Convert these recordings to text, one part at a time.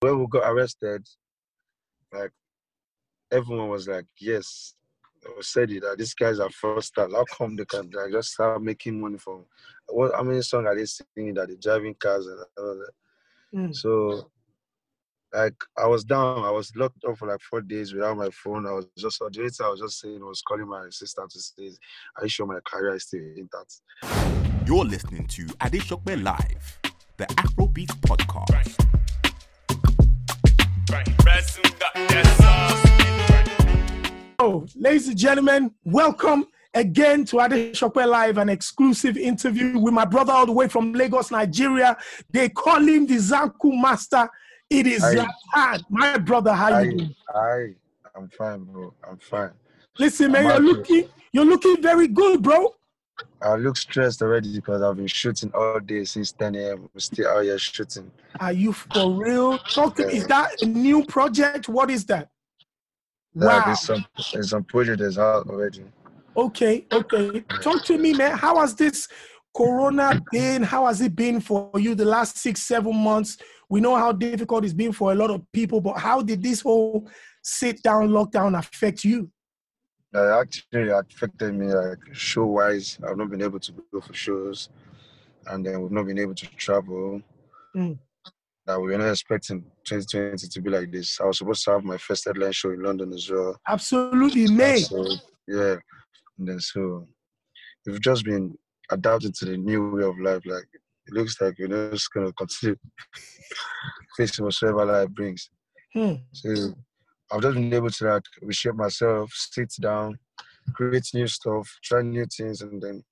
when we got arrested, like everyone was like, "Yes." I said it that these guys are fraudsters. How come they can like, just start making money from? What how many songs are they singing that they're driving cars and all that? Mm. So, like, I was down. I was locked up for like four days without my phone. I was just the only I was just saying I was calling my sister to say, "Are you sure my career is still intact?" You're listening to Adesope Live, the Afrobeat podcast. Oh, ladies and gentlemen, welcome again to Adesope Live, an exclusive interview with my brother all the way from Lagos, Nigeria. They call him the Zanku Master. It is. My brother, how you doing? I, I'm fine, bro. I'm fine. Listen, man, I'm you're looking, you're looking very good, bro. I look stressed already because I've been shooting all day since 10 a.m. We're still out here shooting. Are you for real? Talk to me. Is that a new project? What is that? Yeah, Wow. there's some there's some project that's out already. Okay, okay. Talk to me, man. How has this corona been? How has it been for you the last six, seven months? We know how difficult it's been for a lot of people, but how did this whole sit down lockdown affect you? Uh, actually affected me like show wise. I've not been able to go for shows, and then we've not been able to travel. Mm. That we were not expecting 2020 to be like this. I was supposed to have my first headline show in London as well. Absolutely, May. So yeah, and then so we've just been adapting to the new way of life. Like it looks like we're just gonna continue facing whatever life brings. Hmm. So I've just been able to like reshape myself, sit down, create new stuff, try new things, and then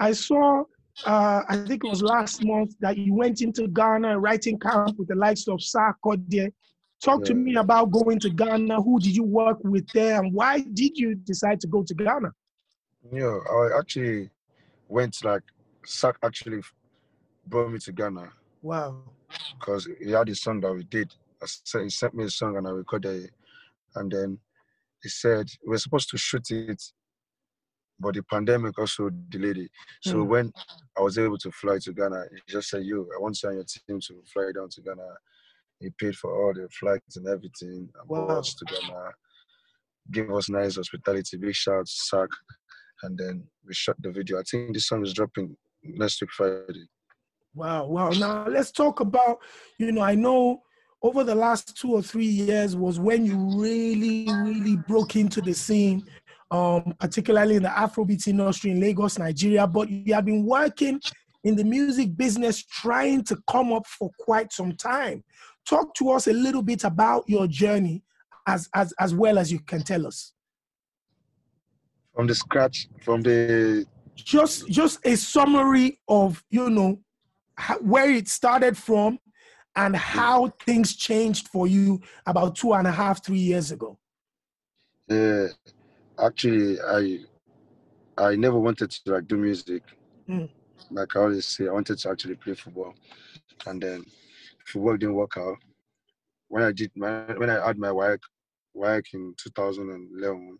I saw, uh, I think it was last month that you went into Ghana writing camp with the likes of Sarkodie. Talk to me about going to Ghana. Who did you work with there, and why did you decide to go to Ghana? know, I actually went like Sack actually brought me to Ghana Wow. because he had a song that we did. He sent me a song and I recorded it, and then he said we're supposed to shoot it, but the pandemic also delayed it. So Mm. when I was able to fly to Ghana, he just said, "You, I want you and your team to fly down to Ghana." He paid for all the flights and everything, and Wow. brought us to Ghana. Gave us nice hospitality, big shout out to Sack, and then we shot the video. I think this song is dropping next week Friday. Wow, wow. Now let's talk about, you know, I know over the last two or three years was when you really, really broke into the scene, um, particularly in the Afrobeat industry in Lagos, Nigeria. But you have been working in the music business trying to come up for quite some time. Talk to us a little bit about your journey as as as well as you can tell us. From the scratch, from the just just a summary of you know where it started from and how things changed for you about two and a half three years ago Yeah, actually, I I never wanted to like do music. Mm. Like I always say, I wanted to actually play football, and then football didn't work out. When I did my when I had my work work in 2011,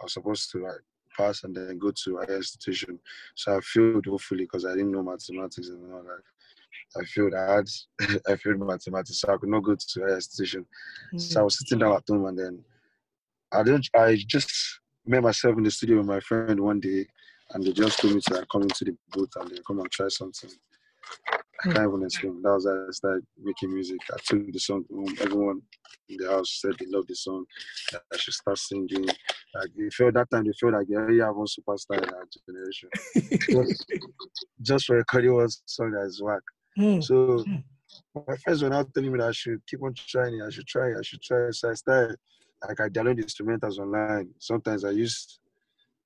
I was supposed to like pass and then go to higher institution. So I failed hopefully because I didn't know mathematics and all that. I failed. I had I failed mathematics, so I could not go to higher institution. So I mm. was sitting down at home and then I don't I just met myself in the studio with my friend one day and they just told me to like, come into the booth and they come and try something. I hmm. can't even explain. That was I started making music. I took the song home. Everyone in the house said they loved the song. I should start singing. Like they felt that time they felt like yeah, yeah, I'm one superstar in our generation. just, just for recording one song that is whack. Mm. So Mm. my friends were now telling me that I should keep on trying I should try I should try. So I started like I download instrumentals online. Sometimes I use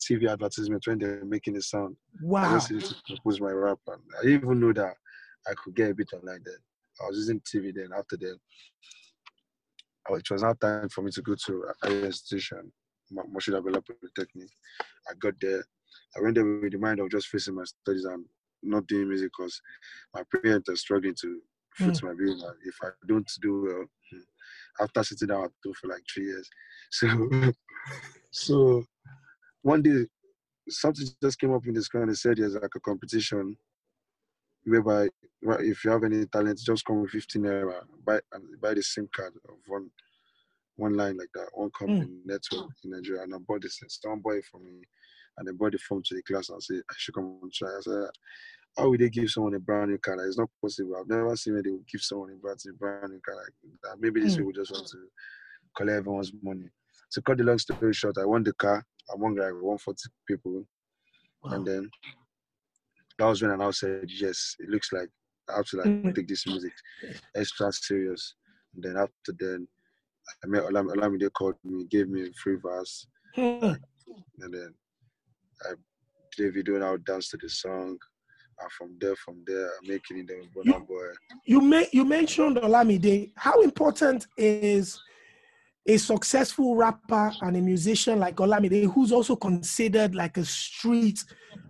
TV advertisement when they're making the sound. I wow just use it to compose my rap and I didn't even know that I could get a bit online then. I was using TV then after then. oh, It was now time for me to go to a higher institution, Mo- Moshood Abiola Polytechnic. I got there. I went there with the mind of just facing my studies and not doing music because my parents are struggling to foot my bill. If I don't do well, hmm, after sitting down at home for like three years. So, so one day something just came up in the school and they said there's like a competition whereby if you have any talent, just come with 15 naira, buy buy the SIM card of one one line like that, one company network in Nigeria, and I bought this. Someone bought it for me, and they brought the phone to the class and said I should come and try. I said, how would they give someone a brand new car? It's not possible. I've never seen where they would give someone a brand new brand new car like that. Maybe these Mm. people just want to collect everyone's money. To cut the long story short, I won the car among like 140 people. Wow. And then that was when I now said, yes, it looks like I have to like Mm. take this music extra serious. And then after then, I met Olam, Olamide called me, gave me a free verse, Hmm. and then I did a video now dance to the song. And from there, from there, I'm making it You- Boy. You may, you mentioned Olamide. How important is a successful rapper and a musician like Olamide, who's also considered like a street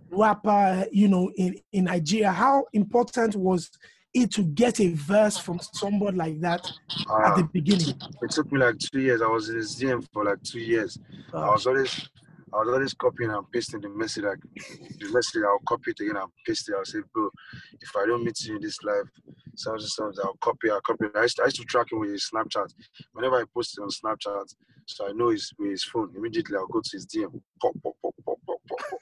rapper, you know, in, in Nigeria? How important was it to get a verse from somebody like that at Ah, the beginning? it took me like two years. I was in his DM for like two years. I Uh, was always I was always copying and pasting the message like the message I'll copy it again and paste it. I'll say, bro, if I don't meet you in this life, and sounds, I'll copy, I'll copy. I used, to, I used to track him with his Snapchat. Whenever I post it on Snapchat, so I know his with his phone, immediately I'll go to his DM. Pop, pop, pop, pop, pop, pop, pop.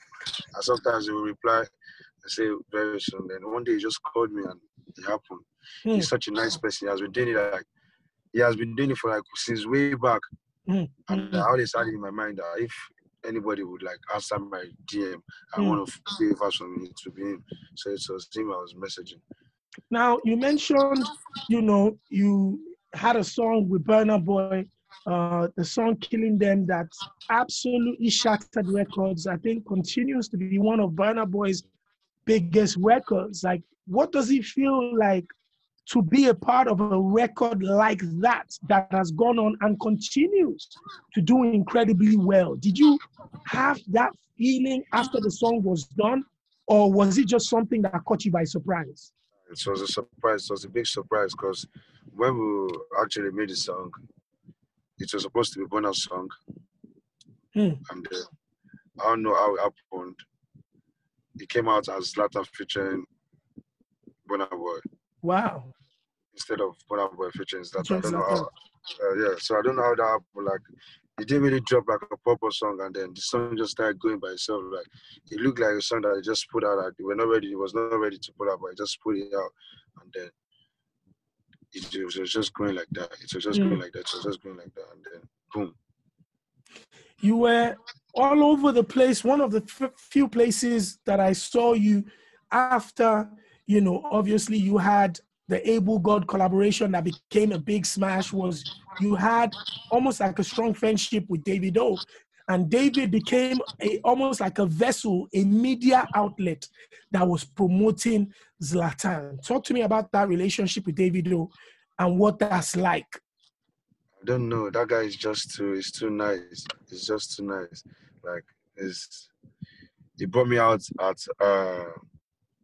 And sometimes he will reply and say very soon. Then one day he just called me and it happened. Hmm. He's such a nice person. He has been doing it like he has been doing it for like since way back. mm, And mm. I always had it in my mind that if anybody would like answer my DM, I Mm. want to play verse from me to be him. So it was him I was messaging. Now you mentioned, you know, you had a song with Burna Boy, uh, the song "Killing Them" that absolutely shattered records. I think continues to be one of Burna Boy's biggest records. Like, what does it feel like to be a part of a record like that that has gone on and continues to do incredibly well? Did you have that feeling after the song was done, or was it just something that caught you by surprise? It was a surprise. It was a big surprise because when we actually made the song, it was supposed to be bonus song. Hmm. And uh, I don't know how it happened. It came out as Zlatan featuring Burna Boy Wow. Instead of Burna Boy featuring Zlatan. I don't know how. Uh, yeah, so I don't know how that happened. Like, it didn't really drop like a proper song, and then the song just started going by itself. Like, it looked like a song that I just put out. Like, were not ready. It was not ready to put out, but I just put it out, and then it, it was just going like that. It was just Mm. going like that. It was just going like that, and then boom. You were all over the place. One of the f- few places that I saw you after, you know, obviously you had the Able God collaboration that became a big smash was you had almost like a strong friendship with Davido. And David became a, almost like a vessel, a media outlet that was promoting Zlatan. Talk to me about that relationship with Davido and what that's like. I don't know. That guy is just too. It's too nice. It's just too nice. Like, it's. He brought me out at uh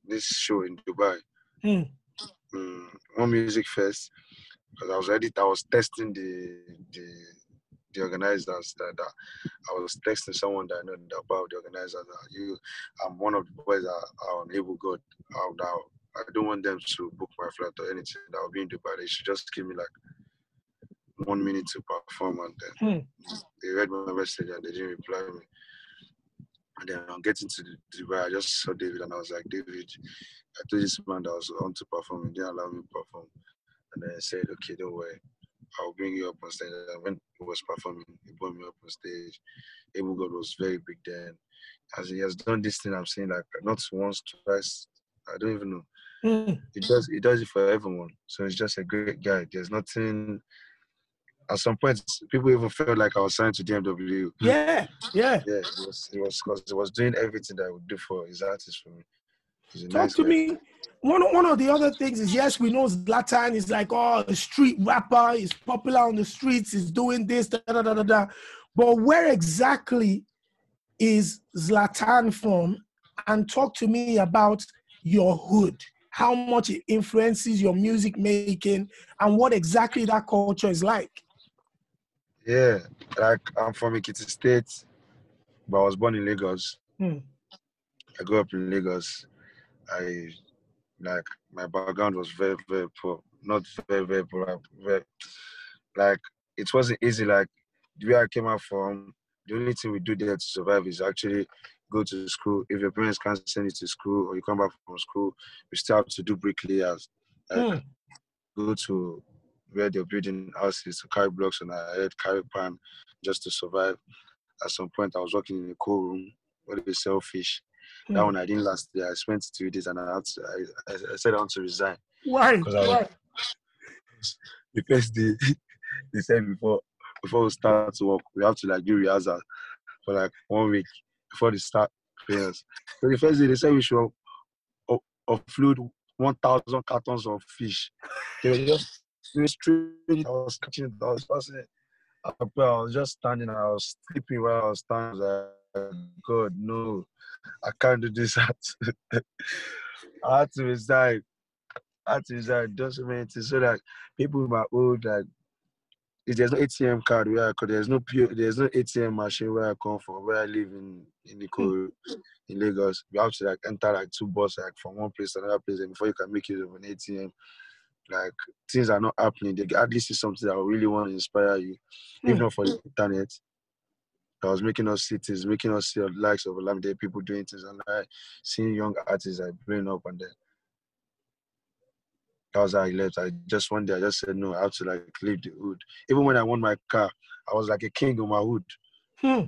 this show in Dubai. Hmm. Mm, one music fest because I was ready. I was testing the the the organizers that, that I was texting someone that I know about the organizers that you I'm one of the boys that are on Able God out now. I don't want them to book my flight or anything that will be in Dubai. They should just give me like one minute to perform and then they read my message and they didn't reply me. And then I'm getting to the Dubai, I just saw David and I was like, David, I told this man that I was on to perform, he didn't allow me to perform. And then I said, okay, don't worry. I'll bring you up on stage. And when he was performing, he brought me up on stage. Able God was very big then. As he has done this thing, I'm saying like not once, twice, I don't even know. Mm. He does he does it for everyone. So he's just a great guy. There's nothing at some point people even felt like I was signed to DMW. Yeah, yeah. Yeah, he was was cause he was doing everything that I would do for his artist for me. Talk nice to guy. me. One, one of the other things is yes, we know Zlatan is like oh a street rapper, he's popular on the streets, he's doing this, da da da da da. But where exactly is Zlatan from? And talk to me about your hood, how much it influences your music making, and what exactly that culture is like. Yeah, like I'm from Ekiti State, but I was born in Lagos. Hmm. I grew up in Lagos. I like my background was very very poor, not very very poor, like, very like it wasn't easy. Like the way I came out from, the only thing we do there to survive is actually go to school. If your parents can't send you to school or you come back from school, you still have to do bricklayers. Like Mm. go to where they're building houses to carry blocks on our head, carry pan just to survive. At some point I was working in a cool room where they sell fish. That Mm. one I didn't last there. I spent two days and I had to, I, I, I said I want to resign. Why? Why? the first day they said before before we start to work, we have to like do rehearsal for like one week before they start prayers. So the first day they said we should o- offload one thousand cartons of fish. They were just straight. I was catching. I was passing it. I was just standing. I was sleeping while I was standing. I was like, God, no, I can't do this. I had to resign. I had to resign. Just so many things so that people my old like if there's no ATM card where I could, there's no P- there's no ATM machine where I come from, where I live in in Iko, hmm. in Lagos. You have to like enter like two buses like from one place to another place, and before you can make use of an ATM, like things are not happening. They at least see something that really want to inspire you, if Hmm. not for the internet. I was making us see things, making us see the likes of Olamide, people doing things, and like seeing young artists like blowing up, and then that was how I left. I just one day I just said no, I have to like leave the hood. Even when I won my car, I was like a king in my hood. Hmm.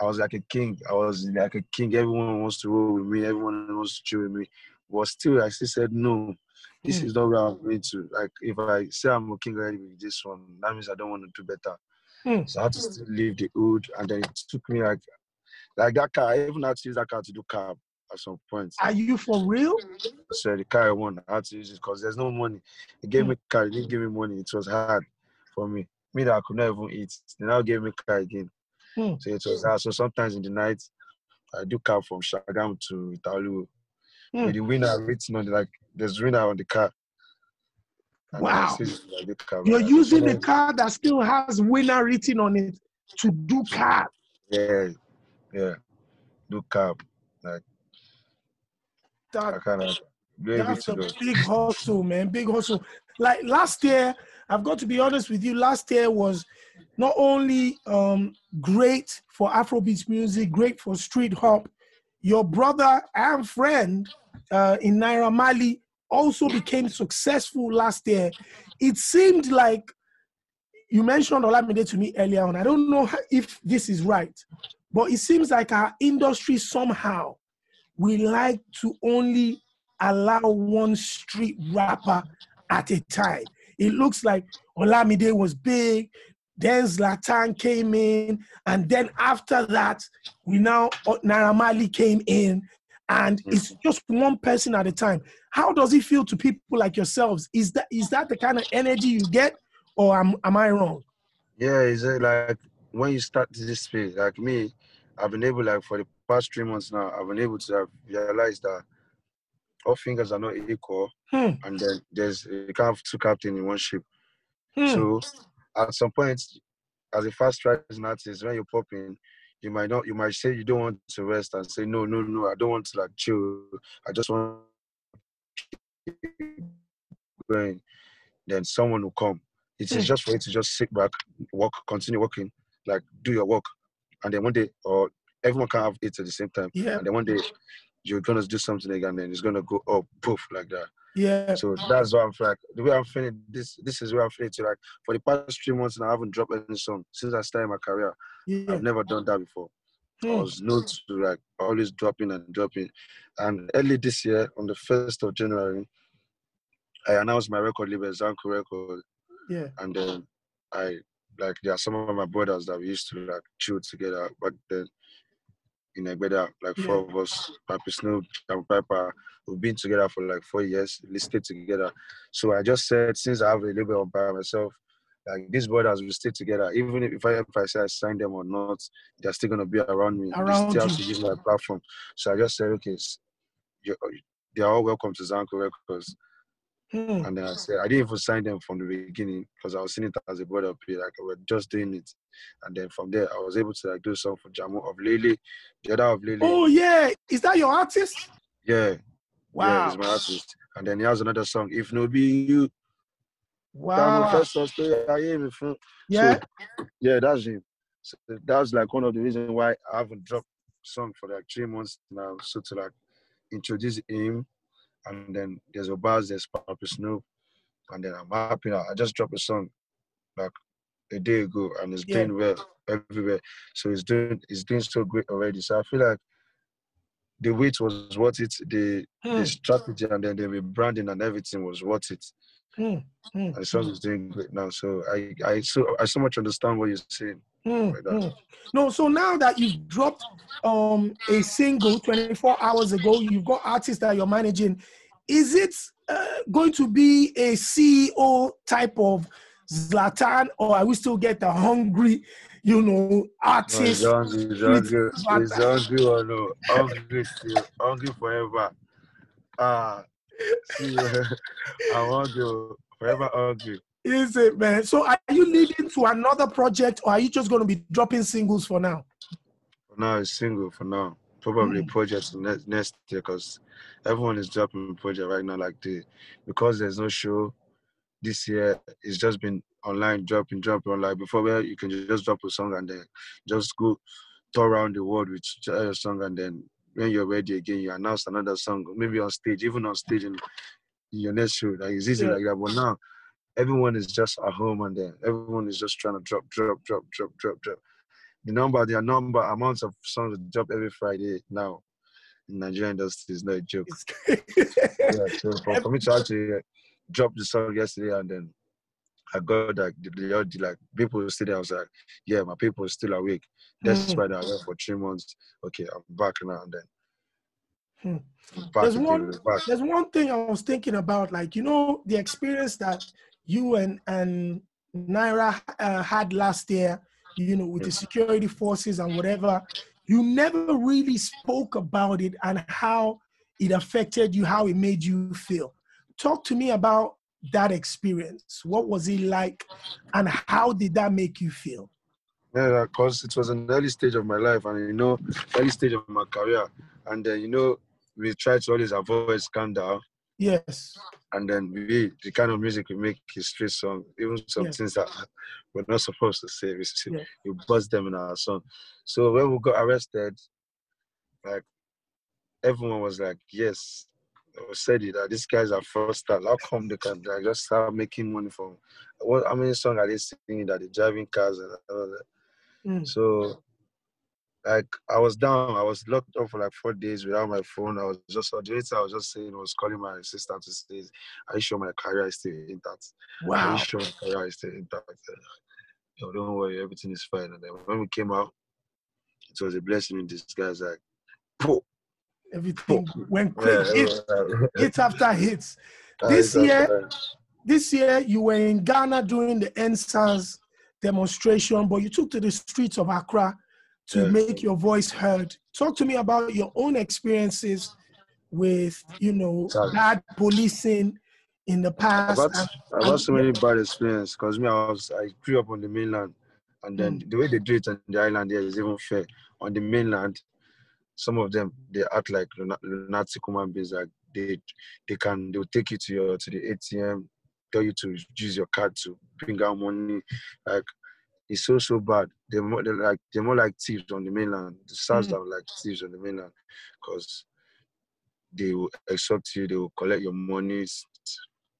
I was like a king. I was like a king. Everyone wants to roll with me. Everyone wants to chill with me. But still, I still said no. This Hmm. is not where I'm going to. Like, if I say I'm working already with this one, that means I don't want to do better. Hmm. So I had to still leave the hood, and then it took me like, like that car. I even had to use that car to do cab at some point. Are you for real? So the car I won, I had to use it because there's no money. They gave Hmm. me car, they didn't give me money. It was hard for me. Me that I could not even eat. They now gave me car again. Hmm. So it was hard. So sometimes in the night, I do car from Shagam to Italu. Hmm. With the winner written on the, like there's winner on the car. And Wow. like, car. You're Like, using a car that still has winner written on it to do car. Yeah, yeah. Do cab. Like That, kind of that's a big hustle, man. Big hustle. Like last year, I've got to be honest with you. Last year was not only um, great for Afrobeats music, great for street hop. Your brother and friend uh, in Naira Marley also became successful last year. It seemed like you mentioned Olamide to me earlier on. I don't know if this is right, but it seems like our industry somehow we like to only allow one street rapper at a time. It looks like Olamide was big, then Zlatan came in, and then after that, we now Naira Marley came in, and it's just one person at a time. How does it feel to people like yourselves? Is that is that the kind of energy you get, or am, am I wrong? Yeah, is it like when you start this space, like me, I've been able, like for the past three months now, I've been able to have realized that all fingers are not equal, Hmm, and then there's you can't have two captains in one ship. hmm, So at some point, as a fast rising artist, when you're popping, you might not, you might say you don't want to rest and say no, no, no, I don't want to like chill. I just want to going. Then someone will come. It is Hmm. just for you to just sit back, walk, continue working, like do your work, and then one day, or everyone can have it at the same time, yeah, and then one day you're gonna do something again, and then it's gonna go up, poof, like that. yeah. So that's why I'm like the way I'm feeling. This this is where I'm feeling. To like for the past three months now, I haven't dropped any song since I started my career. yeah. I've never done that before. I Hmm, was known to like always dropping and dropping. And early this year, on the first of January, I announced my record label, Zanku Record, yeah. and then I like there are some of my brothers that we used to like chill together back then. In Egbeda, like four of us, Papi Snoop, and Piper, we've been together for like four years, listed together. So I just said, since I have a label by myself, like these brothers will stay together. Even if, I if I say I sign them or not, they're still gonna be around me. Around they still have you. to use my platform. So I just said, okay, they're all welcome to Zanku Records. Hmm. And then I said, I didn't even sign them from the beginning because I was seeing it as a brother play, like we're just doing it. And then from there, I was able to like do some for Jamo of Lele, the other of Lele. Oh yeah, is that your artist? Yeah, Wow. Yeah, he's my artist. And then he has another song, If No Be You. wow. Wow. First story I hear from. yeah. Yeah, that's him. So that's like one of the reasons why I haven't dropped song for like three months now. So to like introduce him, and then there's Obaz, there's Papa Snoop, and then I'm happy now. I just dropped a song like a day ago, and it's Yeah. doing well everywhere. So it's doing it's doing so great already. So I feel like the wait was worth it. The Hmm, the strategy and then the rebranding and everything was worth it. hmm, hmm, And the song is doing great now. So I I so I so much understand what you're saying. That. hmm. No, so now that you've dropped um a single 24 hours ago, you've got artists that you're managing. Is it uh, going to be a CEO type of Zlatan, or are we still get a hungry, you know, No, artist? it's hungry, it's hungry, it's hungry no. Hungry still, hungry forever. Ah, see, I'm hungry, oh, forever hungry. Is it, man? So are you leading to another project, or are you just going to be dropping singles for now? For now, it's single for now. Probably Mm. projects next next year because everyone is dropping project right now. Like the because there's no show this year, it's just been online, dropping, dropping. Like before, where you can just drop a song and then just go tour around the world with your song, and then when you're ready again, you announce another song, maybe on stage, even on stage in, in your next show. Like it's easy Yeah. like that. But now, everyone is just at home, and then everyone is just trying to drop, drop, drop, drop, drop, drop. The number, the number, amounts of songs that drop every Friday now in Nigerian industry is not a joke. Yeah, so for, for me to actually uh, drop the song yesterday and then I got like the, the, the like people still there. I was like, yeah, my people are still awake. That's Mm. why I went for three months. Okay, I'm back now and then. Hmm. There's one- There's one thing I was thinking about, like you know, the experience that you and and Naira uh, had last year, you know, with the security forces and whatever. You never really spoke about it and how it affected you, how it made you feel. Talk to me about that experience. What was it like, and how did that make you feel? Yeah, because it was an early stage of my life and you know, early stage of my career. And then you know, we try to always avoid scandal. Yes. And then we the kind of music we make is street song, even some Yeah. things that we're not supposed to say. We say, Yeah. we bust them in our song. So when we got arrested, like everyone was like, "Yes." We said it that these guys are fraudsters. How come they can like, just start making money from what? How many songs are they singing that they're driving cars and all that? Mm. So, like, I was down. I was locked up for like four days without my phone. I was just the later I was just saying, I was calling my sister to say, "Are you sure my career is still intact? Are Wow. you sure my career is still intact?" Yo, don't worry, everything is fine. And then when we came out, it was a blessing in disguise. Like, poof, Everything went yeah, quick. Hit, it was, uh, hit after hits. This year- this year you were in Ghana doing the EndSARS demonstration, but you took to the streets of Accra to make your voice heard. Talk to me about your own experiences with, you know, Sorry. bad policing in the I've past. had, and- I've had so many bad experiences because me, I was I grew up on the mainland, and then Mm. the way they do it on the island here is even fair. On the mainland, some of them they act like luna- lunatic human beings. Like they they can they'll take you to your to the ATM, tell you to use your card to bring out money. Like it's so so bad. They're more they're like they're more like thieves on the mainland. The SARS Mm. are like thieves on the mainland because they will extort you, they will collect your money,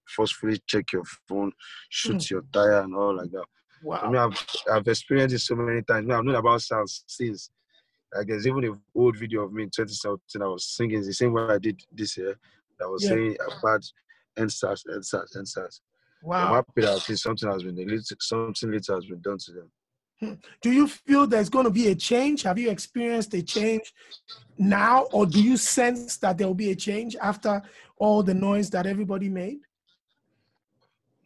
forcefully check your phone, shoot your tire and all like that. I wow. mean, I've, I've experienced it so many times. Now, I've known about SARS since. Like, there's even an old video of me in 2017. I was singing the same way I did this year. I was Yeah. saying about EndSARS, EndSARS, EndSARS. I'm happy that something has been something little has been done to them. Do you feel there's going to be a change? Have you experienced a change now, or do you sense that there will be a change after all the noise that everybody made?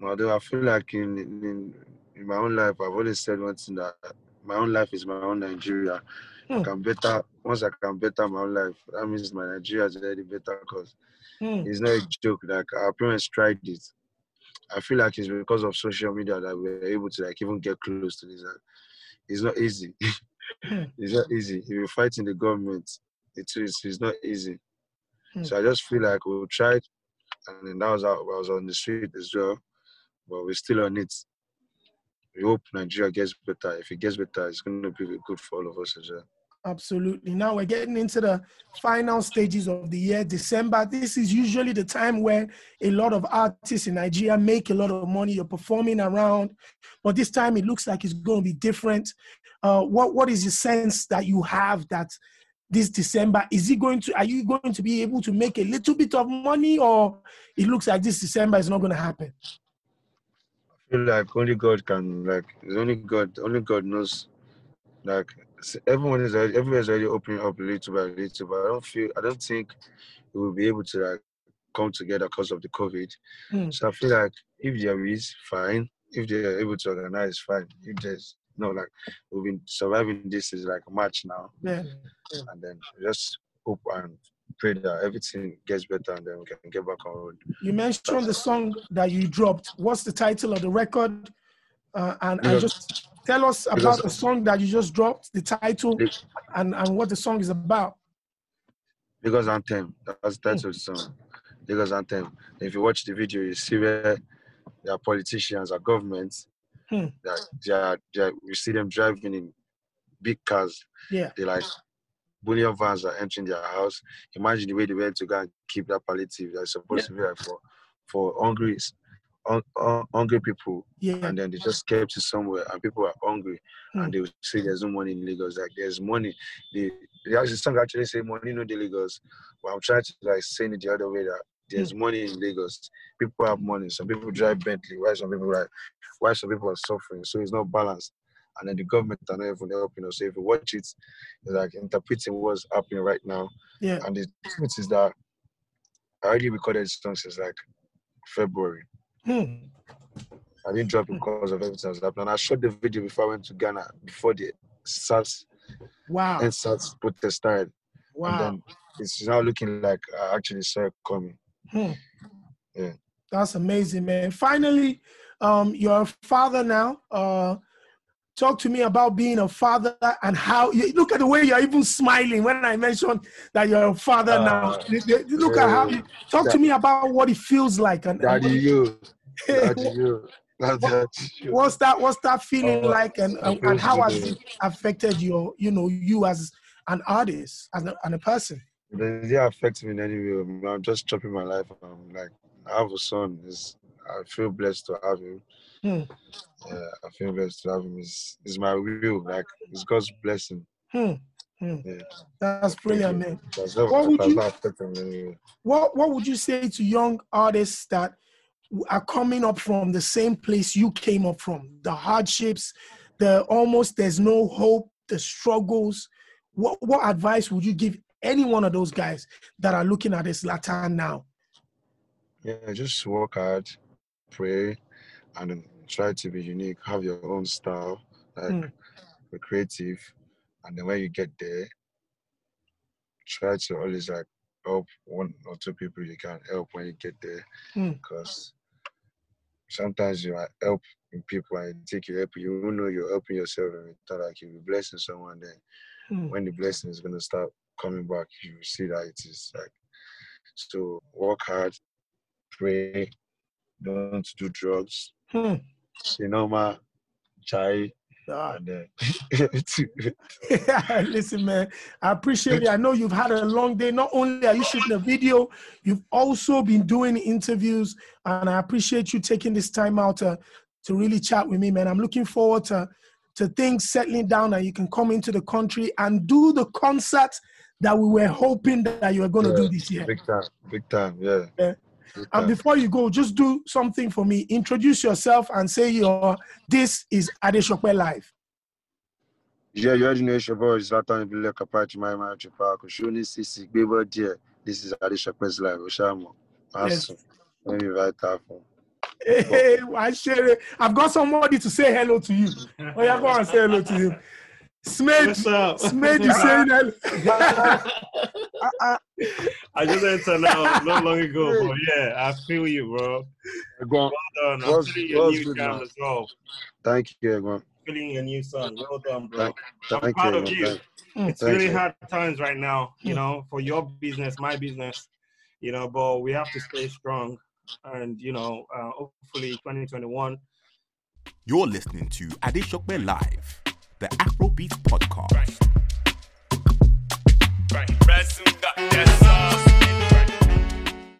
Although I feel like in, in in my own life, I've always said one thing that my own life is my own Nigeria. I Hmm. can better once I can better my own life. That means my Nigeria is already better because Hmm. it's not a joke. Like our parents tried it. I feel like it's because of social media that we're able to like even get close to this. It's not easy. Hmm. it's not easy. If you're fighting the government, it is it's not easy. Hmm. So I just feel like we tried, and then that was how I was on the street as well, but we're still on it. We hope Nigeria gets better. If it gets better, it's going to be good for all of us as well. Absolutely. Now we're getting into the final stages of the year, December. This is usually the time where a lot of artists in Nigeria make a lot of money. You're performing around, but this time it looks like it's going to be different. Uh, what What is the sense that you have that this December is it going to? Are you going to be able to make a little bit of money, or it looks like this December is not going to happen? I feel like only God can like. Only God. Only God knows. Like everyone is already, is already opening up little by little, but I don't feel. I don't think we will be able to like come together because of the COVID. Hmm. So I feel like if there is, fine. If they are able to organize, fine. If there's no like, we've been surviving this is like March now, Yeah. and then just hope and pray that everything gets better, and then we can get back on road. You mentioned the song that you dropped. What's the title of the record? Uh, and, and just tell us about the song that you just dropped, the title, and, and what the song is about. Lagos Anthem. That's the title of the song. Lagos Anthem. If you watch the video, you see where there are politicians, our governments, Hmm. that they are, they are, you see them driving in big cars. Yeah. They like bullion vans are entering their house. Imagine the way they went to go and keep that palliative that's supposed to be like for for hungry, un, un, hungry people, Yeah. and then they just kept it somewhere, and people are hungry, Hmm. and they will say there's no money in Lagos. Like there's money. The the actually song actually say money no de Lagos, but I'm trying to like saying it the other way that there's money in Lagos. People have money. Some people drive Bentley. Why some people like why some people are suffering? So it's not balanced. And then the government are not even helping us. So if you watch it, it's like interpreting what's happening right now. Yeah. And the truth is that I already recorded songs since like February. Hmm. I didn't drop because of everything that's happening. And I shot the video before I went to Ghana, before the SARS Wow. and SARS protest started. Wow. And then it's now looking like I actually saw it coming. Hmm. Yeah. That's amazing, man. Finally, um, you're a father now. Uh, talk to me about being a father and how you look at the way you're even smiling when I mentioned that you're a father now. Uh, you- Look at how you talk to me about what it feels like and, and Daddy, what- you. Daddy, you. Daddy, you. what's that what's that feeling Uh, like and, and, and how has it affected your you know you as an artist as a, and a person It didn't affect me in any way. I'm just chopping my life. I'm like, I have a son. It's, I feel blessed to have him. Hmm. Yeah, I feel blessed to have him. It's, it's my will. Like, it's God's blessing. Hmm. Hmm. Yeah. that's brilliant man That's not, What would you- not affecting me in any way. what what would you say to young artists that are coming up from the same place you came up from the hardships the almost there's no hope the struggles what what advice would you give any one of those guys that are looking at this latin now Yeah, just work hard, pray, and then try to be unique. Have your own style, like Mm. be creative, and then when you get there, try to always like help one or two people you can help when you get there, Mm. because sometimes you are helping people and you think you help you won't know you're helping yourself and you thought like you'll be blessing someone. Then Mm. when the blessing is gonna start coming back, you see that it is like so work hard, pray, don't do drugs, Hmm. You know ma chai Ah, and then Listen, man, I appreciate it. I know you've had a long day. Not only are you shooting a video, you've also been doing interviews, and I appreciate you taking this time out to, to really chat with me, man. I'm looking forward to, to things settling down and you can come into the country and do the concert that we were hoping that you were going to do this year. big time, big time, yeah. Yeah. Big And before you go, just do something for me. Introduce yourself and say your this is Adesope Live. Yeah, you already know it's your boy Zlatan Ibile Kapachi My Man Chupaco. Shuni Sisi, Gbebo Dear. This is Adesope's live. Oshamo. Awesome. Let me write that for. Hey, I share it. I've got somebody to say hello to you. Oh, yeah, go and say hello to him. Smith, What's up? Smith is saying hello. I just entered now not long ago, but yeah, I feel you, bro. Go. Well done. I'm feeling your what's new good, jam as well. Thank you, everyone. Feeling your new song. Well done, bro. Thank, I'm proud you, of you. Thank- It's Thank really you. hard times right now, you know, for your business, my business. you know, but we have to stay strong. And, you know, uh, hopefully 2021. You're listening to Adesope Live, the Afrobeat Podcast.